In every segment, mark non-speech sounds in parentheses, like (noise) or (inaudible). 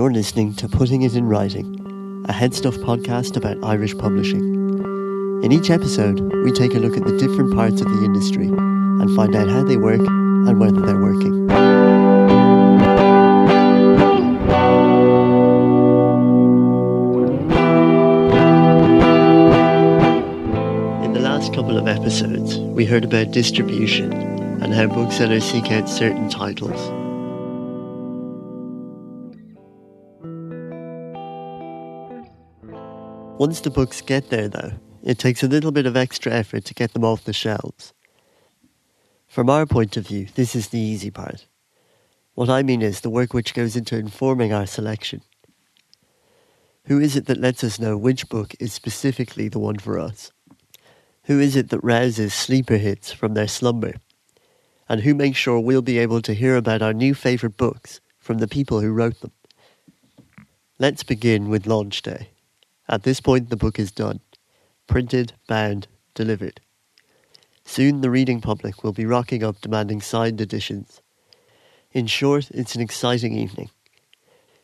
You're listening to Putting It in Writing, a Headstuff podcast about Irish publishing. In each episode, we take a look at the different parts of the industry and find out how they work and whether they're working. In the last couple of episodes, we heard about distribution and how booksellers seek out certain titles. Once the books get there, though, it takes a little bit of extra effort to get them off the shelves. From our point of view, this is the easy part. What I mean is the work which goes into informing our selection. Who is it that lets us know which book is specifically the one for us? Who is it that rouses sleeper hits from their slumber? And who makes sure we'll be able to hear about our new favourite books from the people who wrote them? Let's begin with launch day. At this point, the book is done. Printed, bound, delivered. Soon the reading public will be rocking up demanding signed editions. In short, it's an exciting evening.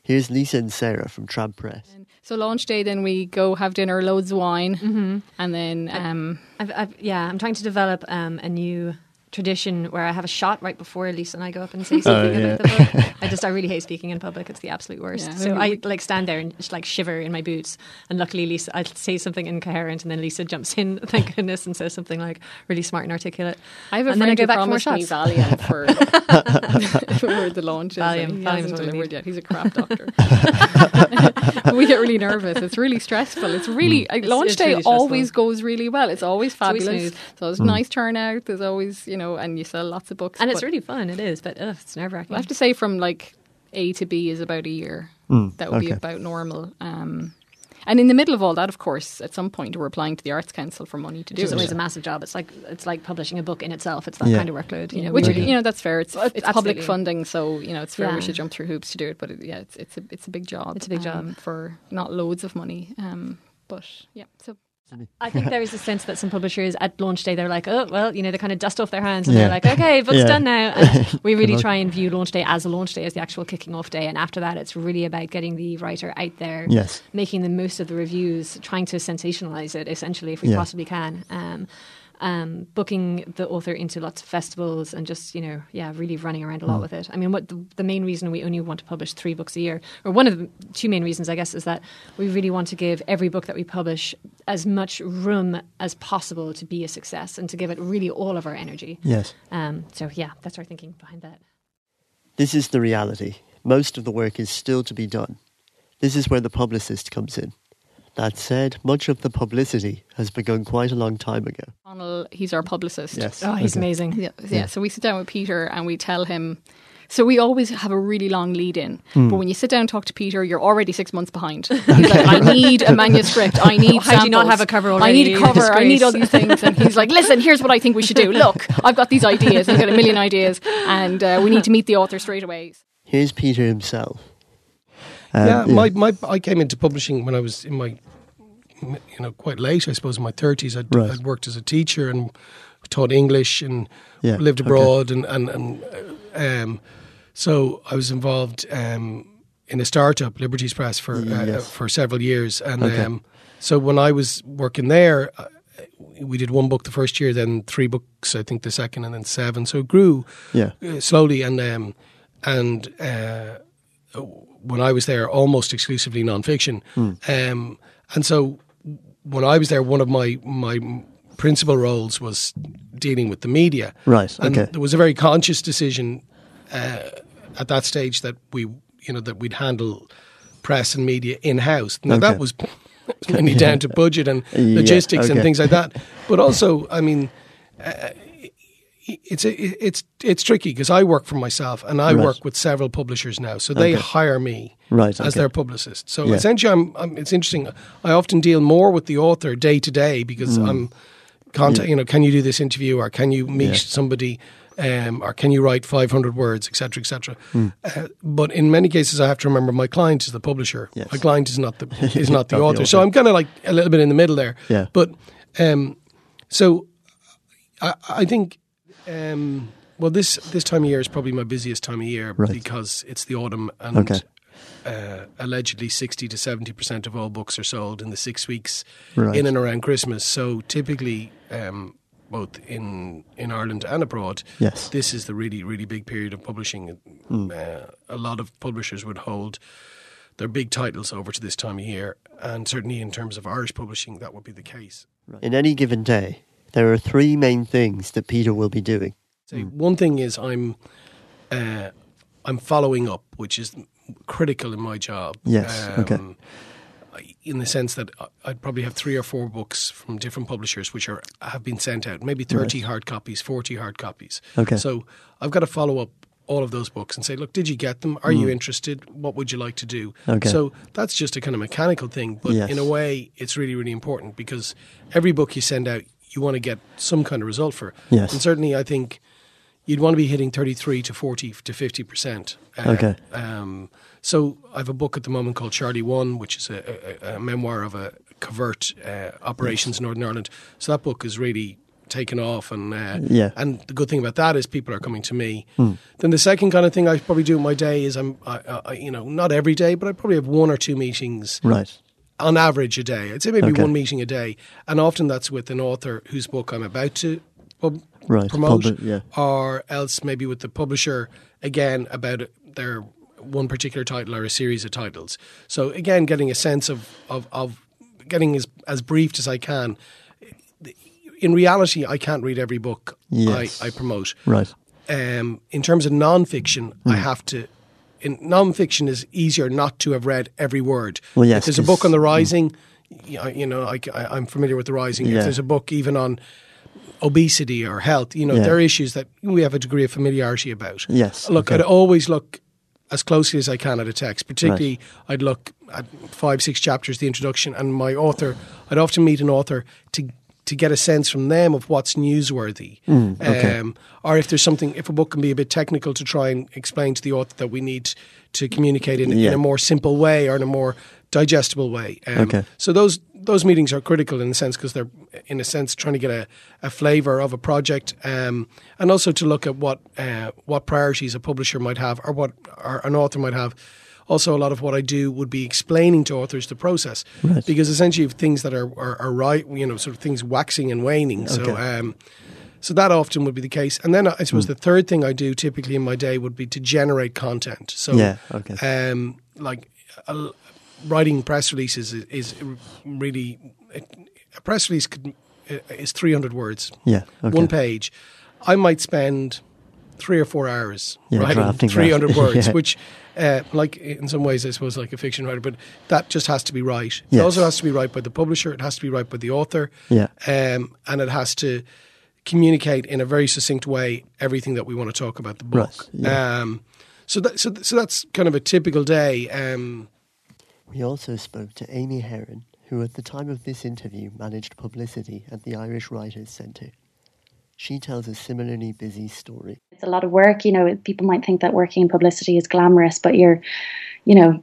Here's Lisa and Sarah from Tramp Press. So launch day, then we go have dinner, loads of wine, and then um, I've, I've, yeah, I'm trying to develop um, a new tradition where I have a shot right before Lisa and I go up and say (laughs) oh, something yeah. about the book. (laughs) I just I really hate speaking in public. It's the absolute worst. Yeah, so I like stand there and just like shiver in my boots. And luckily Lisa I'll say something incoherent and then Lisa jumps in, (laughs) thank goodness, and says something like really smart and articulate. I have a and then I go who back for more promised me shots. Valium for, for the launches. Valium. and he Valium's hasn't what we delivered yet. He's a crap doctor. we get really nervous. It's really stressful. It's really mm. like, launch it's day really always goes really well. It's always always fabulous. smooth. so there's mm. nice turnout. There's always you know, and you sell lots of books. And it's really fun, it is, but ugh, it's nerve wracking. I have to say, from like A to B is about a year. Mm, that would be about normal. Um, and in the middle of all that, of course, at some point we're applying to the Arts Council for money to Which do is it. always a massive job. It's like it's like publishing a book in itself. It's that Yeah. kind of workload. You know, Which we really- you know that's fair. It's, it's public funding, so you know it's fair. Yeah. We should jump through hoops to do it. But it, yeah, it's it's a it's a big job. It's a big job. um, for not loads of money. Um, but yeah, so I think there is a sense that some publishers at launch day they're like, oh well, you know, they kind of dust off their hands and Yeah. they're like, okay, (laughs) book's Yeah. done now. And (laughs) we really try and view launch day as a launch day, as the actual kicking off day, and after that, it's really about getting the writer out there, Yes. making the most of the reviews, trying to sensationalize it essentially if we Yeah. possibly can. Um, um, booking the author into lots of festivals and just you know yeah really running around a lot with it. I mean, what the, the main reason we only want to publish three books a year, or one of the two main reasons I guess, is that we really want to give every book that we publish as much room as possible to be a success and to give it really all of our energy. Yes. Um, so yeah, that's our thinking behind that. This is the reality. Most of the work is still to be done. This is where the publicist comes in. That said, much of the publicity has begun quite a long time ago. Connell, he's our publicist. Yes. Oh, he's Okay. amazing. Yeah, yeah. So we sit down with Peter and we tell him. So we always have a really long lead in, but when you sit down and talk to Peter, you're already six months behind. (laughs) He's like, "I need a manuscript. I need. (laughs) How do you not have a cover already? I need a already? cover. I need all these things." And he's like, "Listen, here's what I think we should do. (laughs) Look, I've got these ideas. I've got a million ideas, and uh, we need to meet the author straight away." Here's Peter himself. Um, yeah, my, my I came into publishing when I was in my you know quite late, I suppose, in my thirties. I'd, Right. I'd worked as a teacher and taught English and Yeah, lived okay. abroad and and, and uh, um, so I was involved um, in a startup, Liberties Press, for uh, Yes. for several years, and Okay. um, so when I was working there. uh, We did one book the first year, then three books, I think the second, and then seven. So it grew Yeah. uh, slowly and um, and uh, when I was there, almost exclusively nonfiction. Hmm. Um, and so when I was there, one of my my principal roles was dealing with the media. Right, And okay. there was a very conscious decision uh, at that stage that we, you know, that we'd handle press and media in house. Now Okay. that was mainly down to (laughs) budget and Yeah, logistics okay. and things like that. But also, I mean, it's it's it's tricky because I work for myself and I Right. work with several publishers now, so they Okay. hire me Right, as okay. their publicist. So Yeah. essentially, I'm, I'm. It's interesting. I often deal more with the author day to day because I'm contact. Mm. Yeah. You know, can you do this interview or can you meet Yeah. somebody? Um, or can you write 500 words, etc., etc. Hmm. Uh, but in many cases, I have to remember my client is the publisher. Yes. My client is not the (laughs) is not the Not the author. So. I'm kind of like a little bit in the middle there. Yeah. But um, so I, I think um, well this this time of year is probably my busiest time of year Right. because it's the autumn and Okay. uh, allegedly 60 to 70% of all books are sold in the six weeks Right. in and around Christmas. So typically, um, both in, in Ireland and abroad, Yes. this is the really, really big period of publishing. Uh, a lot of publishers would hold their big titles over to this time of year, and certainly in terms of Irish publishing, that would be the case. In any given day, there are three main things that Peter will be doing. Say one thing is I'm uh, I'm following up, which is critical in my job. Um, Yes, okay. In the sense that I'd probably have three or four books from different publishers which are have been sent out, maybe thirty hard copies, forty hard copies. Okay. So I've got to follow up all of those books and say, look, did you get them? Are you interested? What would you like to do? Okay. So that's just a kind of mechanical thing, but Yes. in a way, it's really, really important because every book you send out, you want to get some kind of result for. Yes. And certainly, I think you'd want to be hitting 33 to 40 to 50%. Uh, Okay. Um, so I have a book at the moment called Charlie One, which is a, a, a memoir of a covert uh, operations in Northern Ireland. So that book is really taken off and uh, Yeah. And the good thing about that is people are coming to me then the second kind of thing i probably do in my day is i'm I, I, you know not every day but i probably have one or two meetings Right. On average a day. I'd say maybe Okay. one meeting a day, and often that's with an author whose book I'm about to pub- Right, promote, yeah. or else maybe with the publisher again about their one particular title or a series of titles. So again, getting a sense of of, of getting as as briefed as I can. In reality, I can't read every book Yes. I, I promote Right. um, in terms of nonfiction, Hmm. I have to. In nonfiction is easier not to have read every word. Well, yes, if there's a book on the mm. rising, y- you know, I, am familiar with the rising. Yeah. If there's a book even on obesity or health, you know, Yeah. there are issues that we have a degree of familiarity about. Yes, Look, okay. I'd always look as closely as I can at a text. Particularly, I'd look at five, six chapters, the introduction, and my author. I'd often meet an author to to get a sense from them of what's newsworthy, Mm, okay. um, or if there's something. If a book can be a bit technical, to try and explain to the author that we need to communicate in, Yeah. in a more simple way or in a more digestible way. Um, Okay. So those those meetings are critical in a sense because they're in a sense trying to get a, a flavour of a project, um, and also to look at what uh, what priorities a publisher might have or what or an author might have. Also, a lot of what I do would be explaining to authors the process, Right. because essentially things that are, are are right, you know, sort of things waxing and waning. So. Um, so that often would be the case, and then I suppose the third thing I do typically in my day would be to generate content. So, Yeah, okay. um, like uh, writing press releases is, is really a press release could, uh, is three hundred words, Yeah. Okay. one page. I might spend three or four hours Yeah, writing drafting that. three hundred (laughs) words, Yeah. which, uh, like in some ways, I suppose, like a fiction writer, but that just has to be right. It Yes. also has to be right by the publisher. It has to be right by the author. Yeah. um, and it has to communicate in a very succinct way everything that we want to talk about the book. Right, yeah. Um, so that, so so that's kind of a typical day. Um, We also spoke to Amy Heron, who at the time of this interview managed publicity at the Irish Writers Centre. She tells a similarly busy story. it's a lot of work. You know, people might think that working in publicity is glamorous, but you're, you know,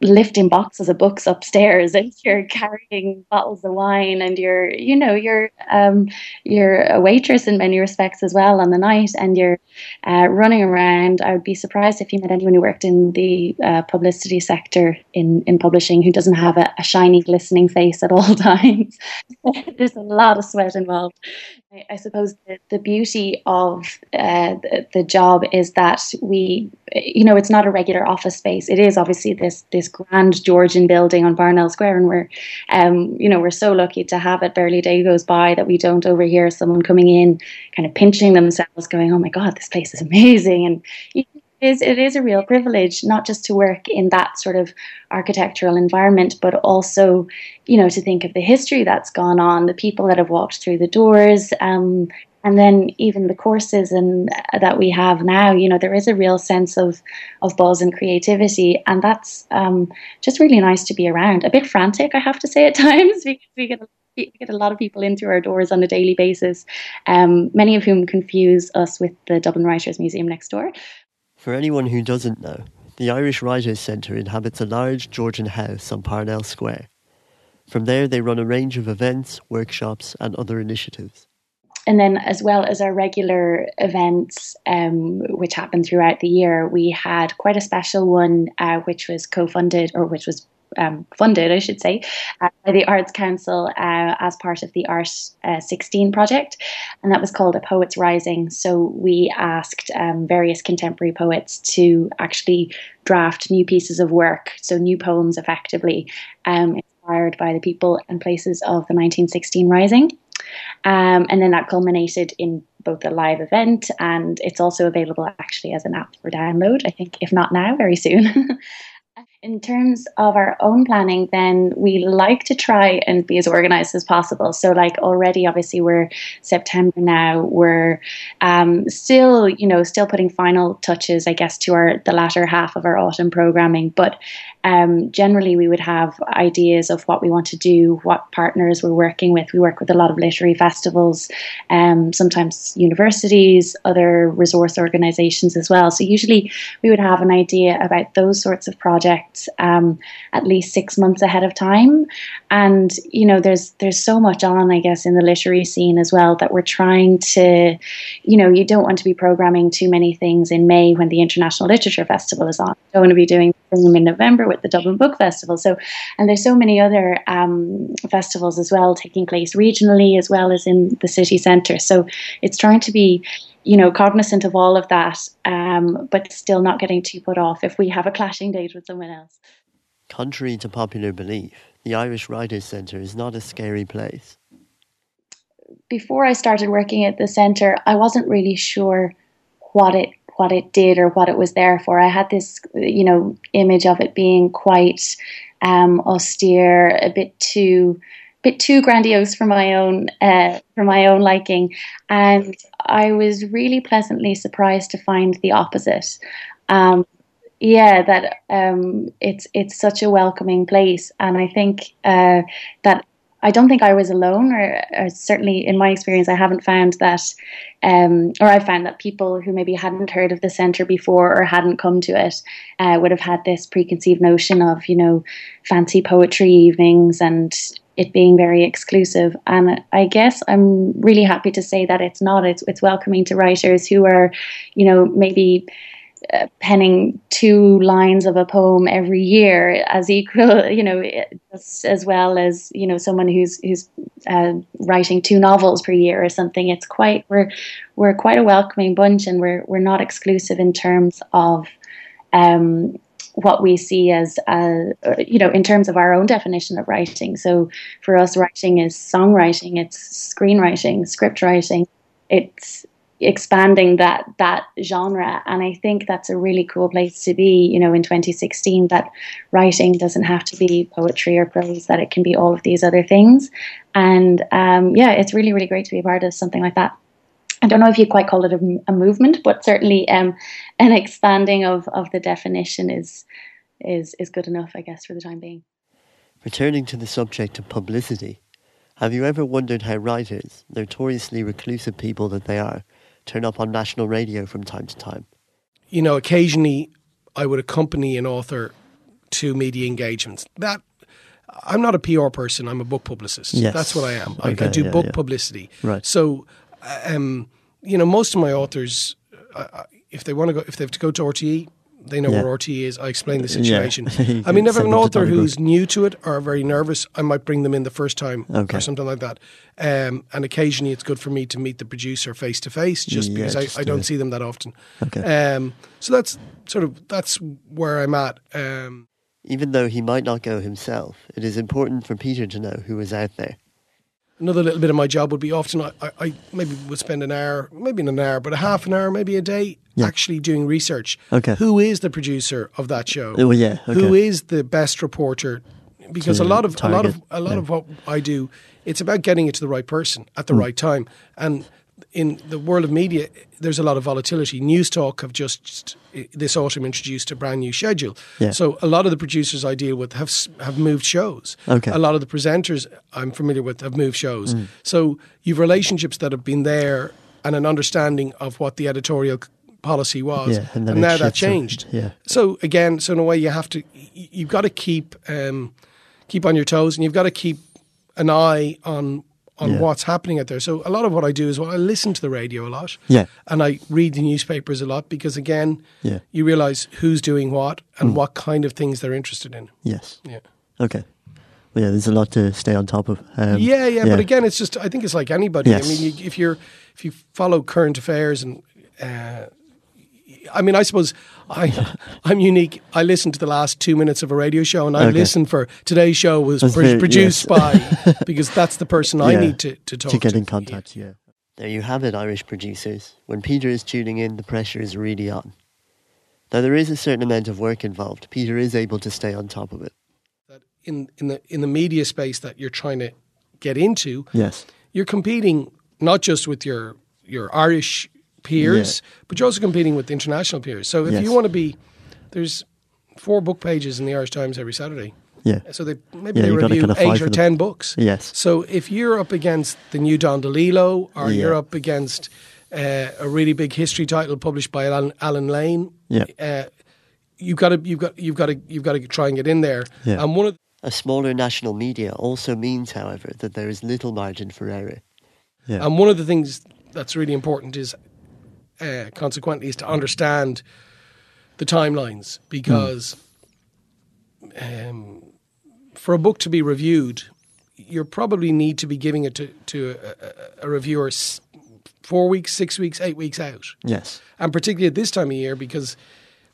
lifting boxes of books upstairs and (laughs) you're carrying bottles of wine and you're, you know, you're um, you're a waitress in many respects as well on the night and you're uh, running around. I would be surprised if you met anyone who worked in the uh, publicity sector in, in publishing who doesn't have a, a shiny, glistening face at all (laughs) times. (laughs) There's a lot of sweat involved. I, I suppose the, the beauty of uh, the, the job is that we, you know, it's not a regular office space. It is obviously this this grand Georgian building on Parnell Square, and we're, um, you know, we're so lucky to have it. Barely a day goes by that we don't overhear someone coming in, kind of pinching themselves, going, "Oh my God, this place is amazing!" And it is it is a real privilege not just to work in that sort of architectural environment, but also, you know, to think of the history that's gone on, the people that have walked through the doors, um, and then even the courses and uh, that we have now. You know, there is a real sense of of buzz and creativity, and that's um, just really nice to be around. A bit frantic, I have to say, at (laughs) times because we get. We get a lot of people in through our doors on a daily basis, um, many of whom confuse us with the Dublin Writers Museum next door. For anyone who doesn't know, the Irish Writers Centre inhabits a large Georgian house on Parnell Square. From there, they run a range of events, workshops, and other initiatives. And then, as well as our regular events, um, which happen throughout the year, we had quite a special one, uh, which was co-funded or which was um, funded, I should say, uh, by the Arts Council uh, as part of the Art uh, 16 project, and that was called A Poets Rising. So we asked um, various contemporary poets to actually draft new pieces of work, so new poems effectively, um, inspired by the people and places of the 1916 Rising. Um, and then that culminated in both a live event and it's also available actually as an app for download, I think, if not now, very soon. (laughs) In terms of our own planning, then we like to try and be as organized as possible. So, like already, obviously, we're September now. We're um, still, you know, still putting final touches, I guess, to our the latter half of our autumn programming. But um, generally, we would have ideas of what we want to do, what partners we're working with. We work with a lot of literary festivals, um, sometimes universities, other resource organizations as well. So, usually, we would have an idea about those sorts of projects um, at least six months ahead of time. And you know, there's there's so much on, I guess, in the literary scene as well that we're trying to, you know, you don't want to be programming too many things in May when the International Literature Festival is on. You don't want to be doing them in November with the Dublin Book Festival. So, and there's so many other um, festivals as well taking place regionally as well as in the city centre. So it's trying to be you know, cognizant of all of that, um, but still not getting too put off if we have a clashing date with someone else. Contrary to popular belief, the Irish Writers Centre is not a scary place. Before I started working at the centre, I wasn't really sure what it what it did or what it was there for. I had this, you know, image of it being quite um, austere, a bit too bit too grandiose for my own uh, for my own liking, and I was really pleasantly surprised to find the opposite. Um, yeah, that um, it's it's such a welcoming place, and I think uh, that I don't think I was alone, or, or, certainly in my experience, I haven't found that, um, or I found that people who maybe hadn't heard of the centre before or hadn't come to it uh, would have had this preconceived notion of, you know, fancy poetry evenings and it being very exclusive. And I guess I'm really happy to say that it's not. It's it's welcoming to writers who are, you know, maybe penning two lines of a poem every year as equal, (laughs) you know, as, as well as you know someone who's who's uh, writing two novels per year or something. It's quite we're we're quite a welcoming bunch, and we're we're not exclusive in terms of um, what we see as, uh, you know, in terms of our own definition of writing. So for us, writing is songwriting, it's screenwriting, script writing, it's expanding that that genre. And i think that's a really cool place to be you know in 2016 that writing doesn't have to be poetry or prose that it can be all of these other things. And um, yeah it's really really great to be a part of something like that. I don't know if you quite call it a, a movement, but certainly um, an expanding of, of the definition is is is good enough, I guess, for the time being. Returning to the subject of publicity, have you ever wondered how writers, notoriously reclusive people that they are, turn up on national radio from time to time? You know, occasionally I would accompany an author to media engagements. That I'm not a PR person. I'm a book publicist. Yes. That's what I am. Okay, I, I, do yeah, book yeah. publicity. Right. So, um, you know, most of my authors, uh, if they want to go, if they have to go to RTE, they know Yeah. where RTE is. I explain the (laughs) situation. (laughs) You I mean, if an author who's new to it or very nervous, I might bring them in the first time Okay. or something like that. Um, and occasionally, it's good for me to meet the producer face to face, just Yeah, because just I, I don't see them that often. Okay. Um, so that's sort of that's where I'm at. Um, Even though he might not go himself, it is important for Peter to know who is out there. Another little bit of my job would be often I, I, maybe would spend an hour, maybe not an hour, but a half an hour, maybe a day, Yeah. actually doing research. Okay. Who is the producer of that show? Oh, yeah, Who okay. is the best reporter? Because To a lot of a lot of a lot yeah. of what I do, it's about getting it to the right person at the hmm. right time. And in the world of media, there's a lot of volatility. Newstalk have just this autumn introduced a brand new schedule. Yeah. So a lot of the producers I deal with have have moved shows. Okay. A lot of the presenters I'm familiar with have moved shows. Hmm. So you've relationships that have been there and an understanding of what the editorial policy was. Yeah, and then it now that it, changed. yeah. So again, so in a way you have to you've got to keep um, keep on your toes and you've got to keep an eye on on Yeah. what's happening out there. So a lot of what I do is well, I listen to the radio a lot. Yeah. And I read the newspapers a lot because again, Yeah. you realize who's doing what and what kind of things they're interested in. Yes. Yeah. Okay. Well, yeah, there's a lot to stay on top of. Um, yeah, yeah, but again, it's just I think it's like anybody. Yes. I mean, you, if you're if you follow current affairs and uh, I mean, I suppose I (laughs) I'm unique. I listened to the last two minutes of a radio show, and I Okay. listened for today's show was That's pro- produced yes. (laughs) by because that's the person I need to to talk to To get to. in contact. Yeah. There you have it, Irish producers. When Peter is tuning in, the pressure is really on. Though there is a certain amount of work involved, Peter is able to stay on top of it. That in in the in the media space that you're trying to get into, Yes. you're competing not just with your your Irish peers, but you're also competing with international peers. So if Yes. you want to be, there's four book pages in the Irish Times every Saturday. Yeah. So they maybe Yeah, they review kinda eight or ten books. Yes. So if you're up against the new Don DeLillo, or Yeah. you're up against uh, a really big history title published by Allen, Allen Lane, Yeah. uh, you've got to you've got you've got to you've got to try and get in there. Yeah. And one of A smaller national media also means, however, that there is little margin for error. Yeah. And one of the things that's really important is, uh, consequently, is to understand the timelines because um, for a book to be reviewed, you probably need to be giving it to, to a, a, reviewer s- four weeks, six weeks, eight weeks out. yes. And particularly at this time of year, because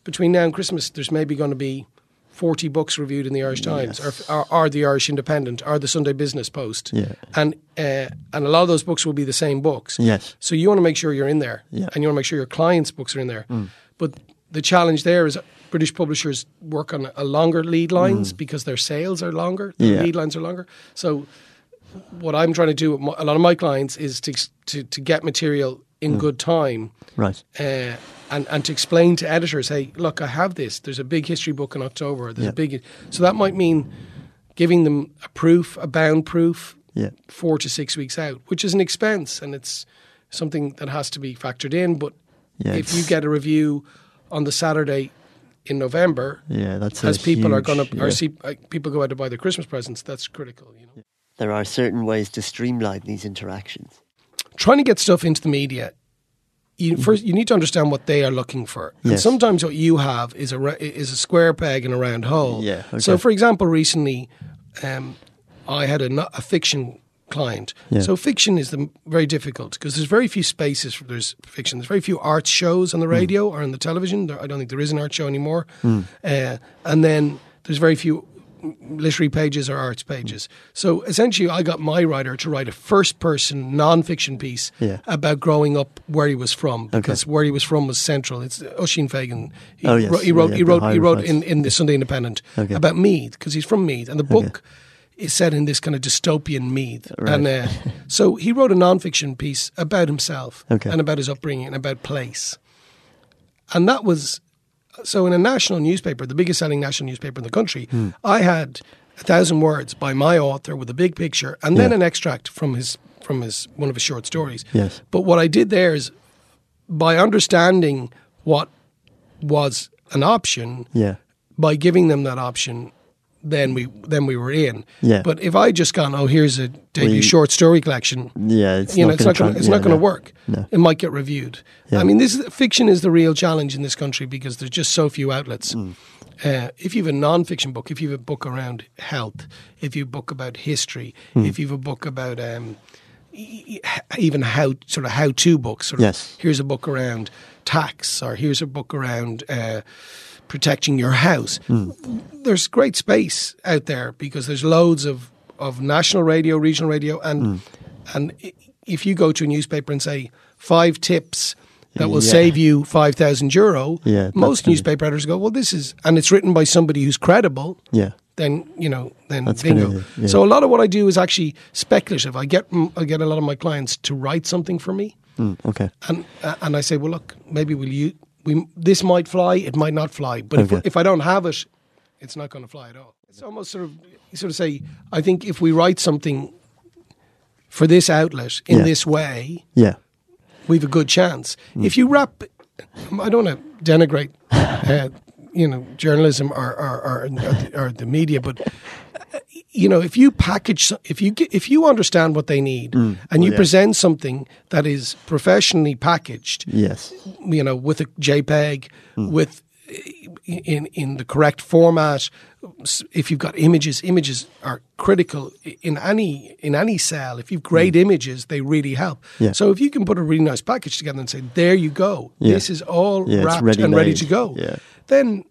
between now and Christmas, there's maybe going to be 40 books reviewed in the Irish Times, Yes. or, or, or the Irish Independent, or the Sunday Business Post. Yeah. And, uh, and a lot of those books will be the same books. Yes. So you want to make sure you're in there, Yeah. and you want to make sure your clients' books are in there. But the challenge there is British publishers work on a longer lead lines because their sales are longer, their Yeah. lead lines are longer. So what I'm trying to do with my, a lot of my clients is to to, to get material in good time Right. uh, and and to explain to editors, hey, look, I have this. There's a big history book in October. There's Yeah. a big, so that might mean giving them a proof, a bound proof, Yeah. four to six weeks out, which is an expense and it's something that has to be factored in. But Yeah, if you get a review on the Saturday in November, Yeah, that's as people are going to, yeah. or see uh, people go out to buy their Christmas presents, that's critical. You know, There are certain ways to streamline these interactions. Trying to get stuff into the media. You, first, you need to understand what they are looking for, and Mm-hmm. Sometimes what you have is a is a square peg in a round hole. Yeah, So, for example, recently, um, I had a, a fiction client. Yeah. So, fiction is the, very difficult because there's very few spaces for there's fiction. There's very few art shows on the Hmm. radio or on the television. There, I don't think there is an art show anymore. Uh, and then there's very few literary pages or arts pages. So essentially, I got my writer to write a first person non fiction piece Yeah. about growing up where he was from because where he was from was central. It's Oisin Fagan. He, Oh, yes. wrote, he wrote, Yeah, he wrote, he wrote in, in the Sunday Independent Okay. about Meath because he's from Meath. And the book is set in this kind of dystopian Meath. Right. And uh, (laughs) so he wrote a non fiction piece about himself Okay. and about his upbringing and about place. And that was so in a national newspaper, the biggest selling national newspaper in the country, Hmm. I had a thousand words by my author with a big picture and then Yeah. an extract from his from his one of his short stories. Yes. But what I did there is by understanding what was an option, Yeah. by giving them that option, then we then we were in. Yeah. But if I just gone, oh, here's a debut We- short story collection, Yeah, it's you know, not it's gonna not going yeah, to no. work. No. It might get reviewed. Yeah. I mean, this fiction is the real challenge in this country because there's just so few outlets. Mm. Uh, if you have a non-fiction book, if you have a book around health, if you have a book about history, Mm. if you have a book about um, even how sort of how-to books, sort of, Yes. here's a book around tax, or here's a book around uh, protecting your house. Hmm. There's great space out there because there's loads of, of national radio, regional radio, and Hmm. and if you go to a newspaper and say five tips that will Yeah. save you five thousand euro, Yeah, most newspaper editors go, well, this is, and it's written by somebody who's credible Yeah. then you know then That's bingo. yeah. So a lot of what I do is actually speculative. I get mm, I get a lot of my clients to write something for me, Mm, okay. and uh, and I say, well, look, maybe will you we this might fly, it might not fly, but Okay. if if I don't have it, it's not going to fly at all. It's almost sort of you sort of say, I think if we write something for this outlet in Yeah. this way, Yeah. we've a good chance. Hmm. If you wrap, I don't want to denigrate, uh, you know, journalism or or, or, or the media, but you know, if you package, if you get, if you understand what they need, and Well, you yes. present something that is professionally packaged, Yes. you know, with a JPEG, Hmm. with in in the correct format. If you've got images, images are critical in any in any cell. If you've great images, they really help. Yeah. So if you can put a really nice package together and say, "There you go, Yeah. this is all Yeah, wrapped ready and ready to go," Yeah. then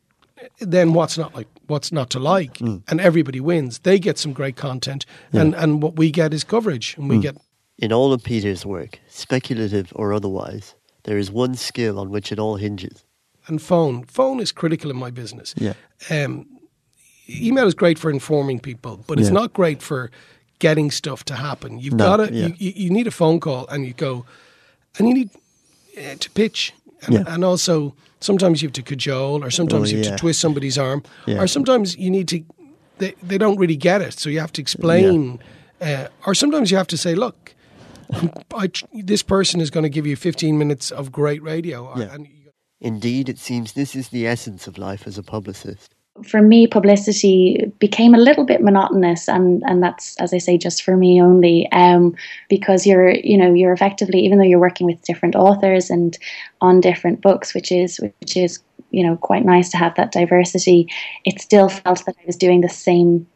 then what's not like what's not to like, Hmm. and everybody wins. They get some great content, and and what we get is coverage, and we Hmm. get In all of Peter's work, speculative or otherwise, there is one skill on which it all hinges. and phone. Phone is critical in my business. Yeah. um, email is great for informing people, but it's Yeah. not great for getting stuff to happen. You've No, got to yeah. you, you, you need a phone call, and you go, and you need uh, to pitch, and, Yeah. and also sometimes you have to cajole, or sometimes Oh, you have yeah. to twist somebody's arm, Yeah. or sometimes you need to. They they don't really get it, so you have to explain, uh, or sometimes you have to say, look. I, this person is going to give you 15 minutes of great radio. or- Yeah. And Indeed, it seems this is the essence of life as a publicist. For me, publicity became a little bit monotonous, and and that's as I say, just for me only. Um, because you're, you know, you're effectively, even though you're working with different authors and on different books, which is which is you know quite nice to have that diversity. It still felt that I was doing the same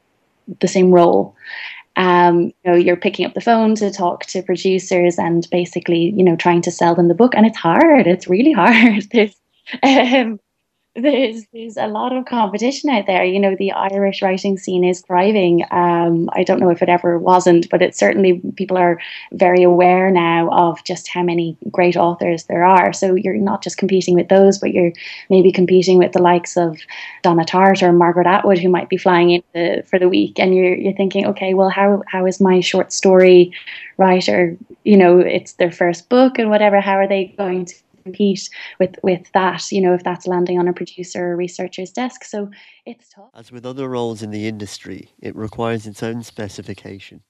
the same role. Um, you know, you're picking up the phone to talk to producers and basically, you know, trying to sell them the book, and it's hard. It's really (laughs) hard. There's, um, there's there's a lot of competition out there. You know, the Irish writing scene is thriving. Um, I don't know if it ever wasn't, but it's certainly people are very aware now of just how many great authors there are. So you're not just competing with those, but you're maybe competing with the likes of Donna Tartt or Margaret Atwood, who might be flying in the, for the week, and you're you're thinking, okay, well, how how is my short story writer? You know, it's their first book and whatever. How are they going to compete with with that you know if that's landing on a producer or researcher's desk so it's tough As with other roles in the industry, it requires its own specification.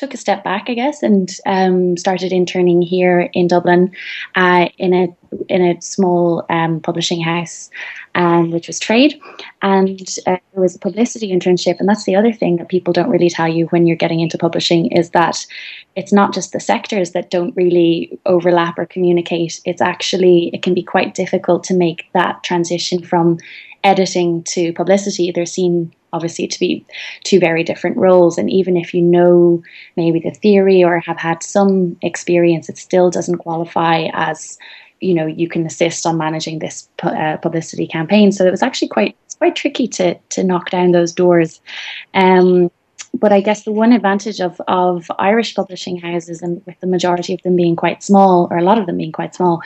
Took a step back i guess and um, started interning here in dublin uh, in a in a small um, publishing house um, which was trade. And uh, there was a publicity internship. And that's the other thing that people don't really tell you when you're getting into publishing is that it's not just the sectors that don't really overlap or communicate. It's actually it can be quite difficult to make that transition from editing to publicity they're seen obviously to be two very different roles. And even if you know maybe the theory or have had some experience it still doesn't qualify as you know you can assist on managing this uh, publicity campaign. So it was actually quite quite tricky to to knock down those doors. Um but I guess the one advantage of, of Irish publishing houses, and with the majority of them being quite small, or a lot of them being quite small,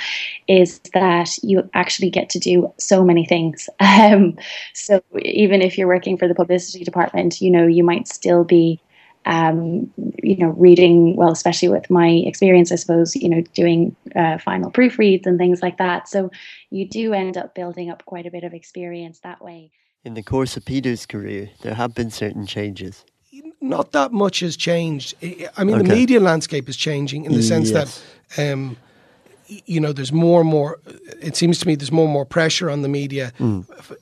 is that you actually get to do so many things. (laughs) Um, so even if you're working for the publicity department, you know, you might still be, um, you know, reading, well, especially with my experience, I suppose, you know, doing uh, final proofreads and things like that. So you do end up building up quite a bit of experience that way. In the course of Peter's career, there have been certain changes. Not that much has changed. I mean, the media landscape is changing in the sense Yes. that, um, you know, there's more and more. It seems to me there's more and more pressure on the media. F-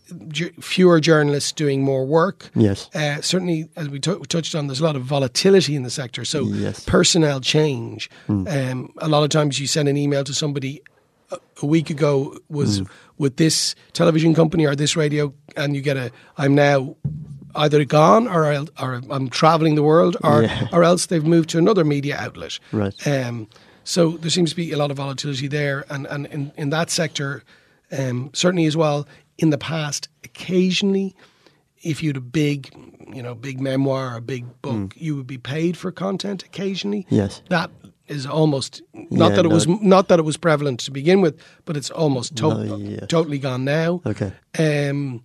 fewer journalists doing more work. Yes. Uh, certainly, as we, tou- we touched on, there's a lot of volatility in the sector. So Yes. personnel change. Um, a lot of times you send an email to somebody a, a week ago was with this television company or this radio, and you get a I'm now either gone or I'll, or I'm traveling the world, or Yeah. (laughs) or else they've moved to another media outlet. Right. Um, so there seems to be a lot of volatility there, and and in, in that sector, um, certainly as well. In the past, occasionally, if you had a big, you know, big memoir or a big book, you would be paid for content. Occasionally, Yes. that is almost not Yeah, that it was not that it was prevalent to begin with, but it's almost to- No, totally gone now. Okay. Um,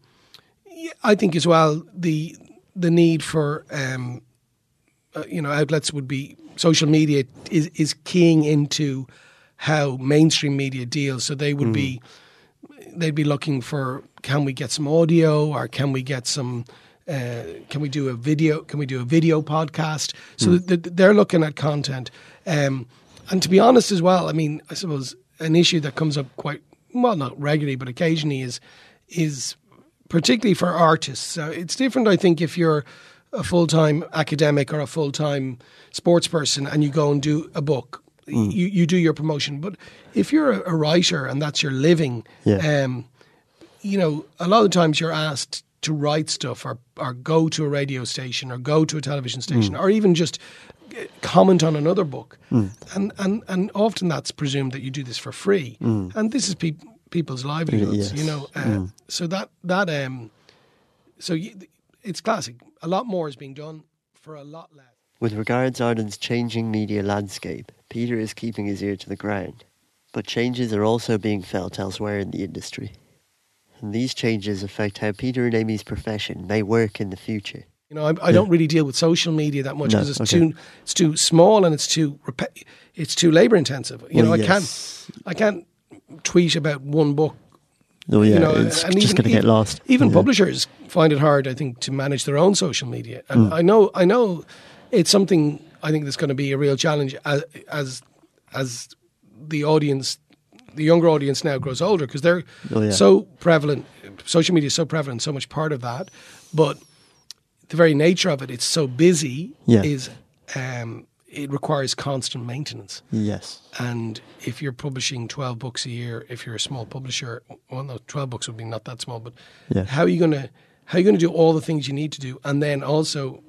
I think as well the the need for um, uh, you know outlets would be social media is is keying into how mainstream media deals. So they would be they'd be looking for can we get some audio or can we get some uh, can we do a video can we do a video podcast? So th- th- they're looking at content. Um, and to be honest as well i mean i suppose an issue that comes up quite well not regularly but occasionally is is particularly for artists so it's different i think if you're a full time academic or a full time sports person and you go and do a book, Mm. you, you do your promotion. But if you're a, a writer and that's your living, Yeah. um, you know, a lot of times you're asked to write stuff or, or go to a radio station or go to a television station Mm. or even just uh, comment on another book. And, and, and often that's presumed that you do this for free. And this is peop people's livelihoods, you know. Uh, So that, that um, so you, it's classic. A lot more is being done for a lot less. With regards Ireland's changing media landscape, Peter is keeping his ear to the ground. But changes are also being felt elsewhere in the industry. And these changes affect how Peter and Amy's profession may work in the future. You know, I, I don't really deal with social media that much No, because it's okay. too it's too small and it's too it's too labor intensive. You know, I yes. can't I can't tweet about one book. Oh yeah, you know, it's just even- going to get lost. Even Yeah. publishers find it hard, I think, to manage their own social media. And Hmm. I know I know it's something I think that's going to be a real challenge as as as the audience the younger audience now grows older because they're Oh, yeah. so prevalent social media is so prevalent so much part of that but the very nature of it it's so busy Yeah. is um, it requires constant maintenance Yes. and if you're publishing 12 books a year if you're a small publisher well no 12 books would be not that small but Yeah. how are you going to how are you going to do all the things you need to do and then also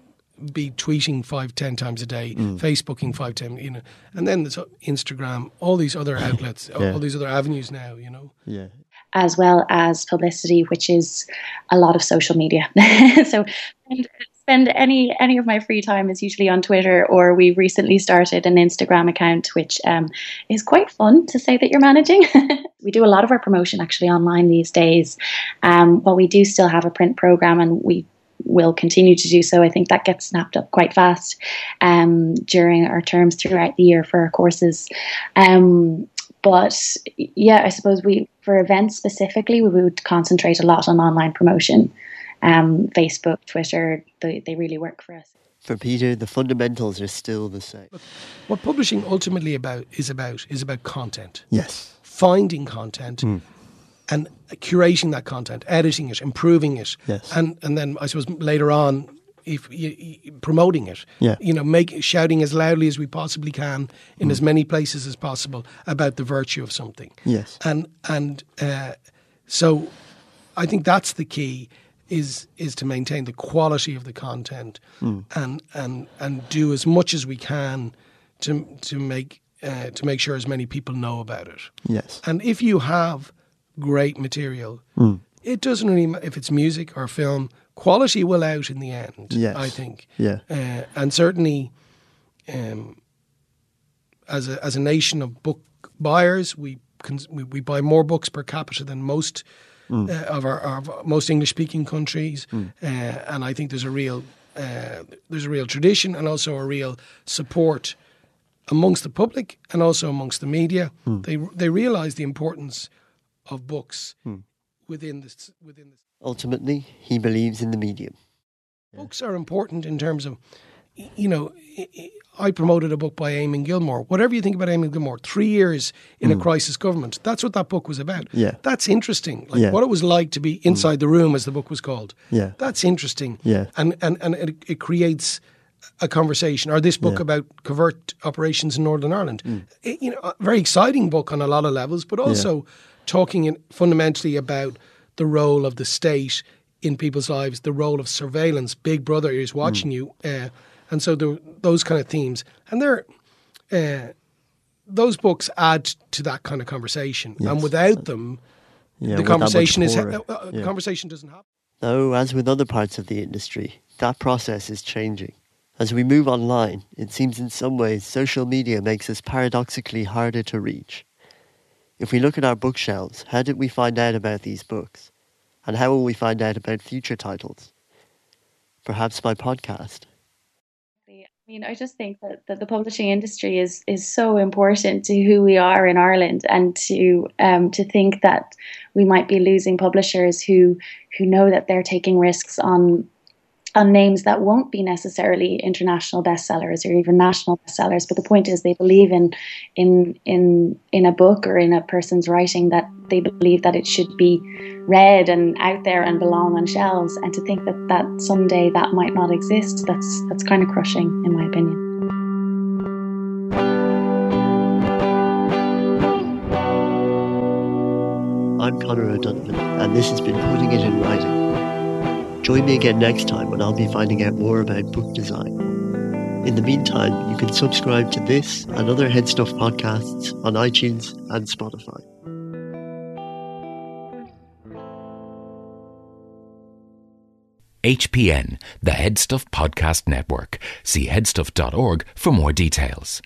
be tweeting five ten times a day Mm. facebooking five ten you know and then there's instagram all these other (laughs) outlets Yeah. all these other avenues now you know Yeah. as well as publicity, which is a lot of social media. (laughs) so and spend any any of my free time is usually on Twitter, or we recently started an Instagram account, which um, is quite fun to say that you're managing. (laughs) we do a lot of our promotion actually online these days, um, but we do still have a print program, and we will continue to do so. I think that gets snapped up quite fast um, during our terms throughout the year for our courses. Um, but yeah, I suppose we for events specifically we would concentrate a lot on online promotion. Um, Facebook, Twitter, they, they really work for us. For Peter, the fundamentals are still the same. what publishing ultimately about is about is about content Yes. finding content and curating that content, editing it, improving it, Yes. and and then I suppose later on, if you, you- promoting it, Yeah. you know, make shouting as loudly as we possibly can in as many places as possible about the virtue of something. Yes. and and uh, so I think that's the key is is to maintain the quality of the content and and and do as much as we can to to make uh, to make sure as many people know about it. Yes. And if you have great material, it doesn't really ma- if it's music or film, quality will out in the end. Yes. I think. Yeah. Uh, and certainly, um, as a as a nation of book buyers, we cons- we, we buy more books per capita than most uh, of our of most English speaking countries, uh, and I think there's a real uh, there's a real tradition and also a real support amongst the public and also amongst the media. They they realise the importance of books within this within this. Ultimately, he believes in the medium. Books are important in terms of, y- you know, I- promoted a book by Eamon Gilmore. Whatever you think about Eamon Gilmore, three years in a mm. crisis government. That's what that book was about. Yeah. That's interesting. Like Yeah. what it was like to be mm. inside the room, as the book was called. Yeah. That's interesting. Yeah. And and and it, it creates a conversation. Or this book Yeah. about covert operations in Northern Ireland. Mm. It- you know, a very exciting book on a lot of levels, but also talking in, fundamentally about the role of the state in people's lives, the role of surveillance. Big Brother is watching you, uh, and so there, those kind of themes, and they're. Uh, those books add to that kind of conversation, and without them, Yeah, the with that much conversation is uh, uh, Yeah. conversation doesn't happen. Though, as with other parts of the industry, that process is changing. As we move online, it seems in some ways social media makes us paradoxically harder to reach. If we look at our bookshelves, how did we find out about these books? And how will we find out about future titles? Perhaps by podcast. I mean, I just think that, that the publishing industry is is so important to who we are in Ireland, and to um, to think that we might be losing publishers who who know that they're taking risks on on names that won't be necessarily international bestsellers or even national bestsellers. But the point is, they believe in in in in a book or in a person's writing that they believe that it should be read and out there and belong on shelves. And to think that, that someday that might not exist, that's that's kind of crushing, in my opinion. I'm Conor O'Donovan, and this has been Putting It in Writing. Join me again next time when I'll be finding out more about book design. In the meantime, you can subscribe to this and other Headstuff podcasts on iTunes and Spotify. HPN, the Headstuff Podcast Network. See headstuff.org for more details.